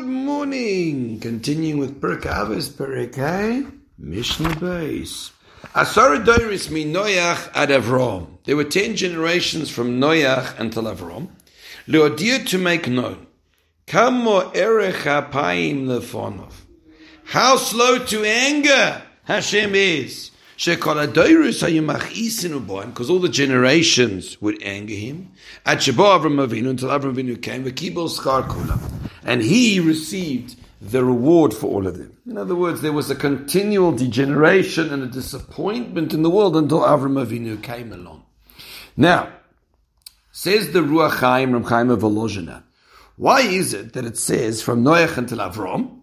Good morning. Continuing with Pirkei Avos, Perek eh? Mishnah Beis. Asar Doiris mi Noach ad Avram. There were ten generations from Noach until Avram. Leodir to make known. Kamo erech hapayim lefonov. How slow to anger Hashem is. Because all the generations would anger him. At Shabo Avram Avinu until Avram Avinu came, and he received the reward for all of them. In other words, there was a continual degeneration and a disappointment in the world until Avram Avinu came along. Now, says the Ruach Chaim Ram Chaim of Volozhina, why is it that it says from Noach until Avram,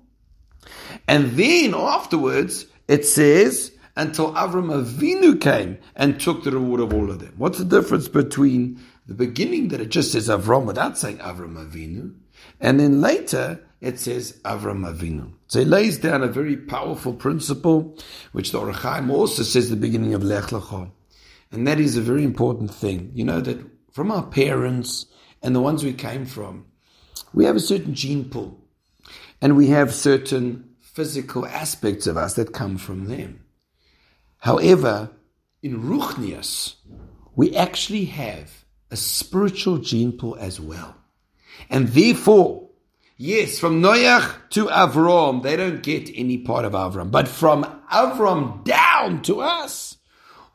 and then afterwards it says until Avram Avinu came and took the reward of all of them. What's the difference between the beginning that it just says Avram without saying Avram Avinu, and then later it says Avram Avinu. So he lays down a very powerful principle, which the Ohr HaChaim also says at the beginning of Lech Lecha. And that is a very important thing. You know that from our parents and the ones we came from, we have a certain gene pool. And we have certain physical aspects of us that come from them. However, in Ruchnias, we actually have a spiritual gene pool as well. And therefore, yes, from Noach to Avram, they don't get any part of Avram. But from Avram down to us,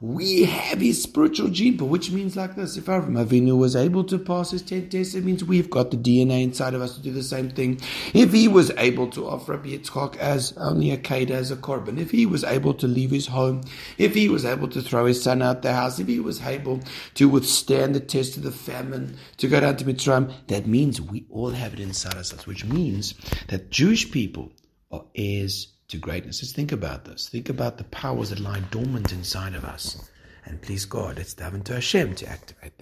we have his spiritual gene pool, which means like this. If Avram Avinu was able to pass his 10 tests, it means we've got the DNA inside of us to do the same thing. If he was able to offer up Yitzchak as only a Keda, as a korban, if he was able to leave his home, if he was able to throw his son out the house, if he was able to withstand the test of the famine, to go down to Mitzrayim, that means we all have it inside us, which means that Jewish people are heirs to greatness. Let's think about this. Think about the powers that lie dormant inside of us. And please God, let's dive into Hashem to activate them.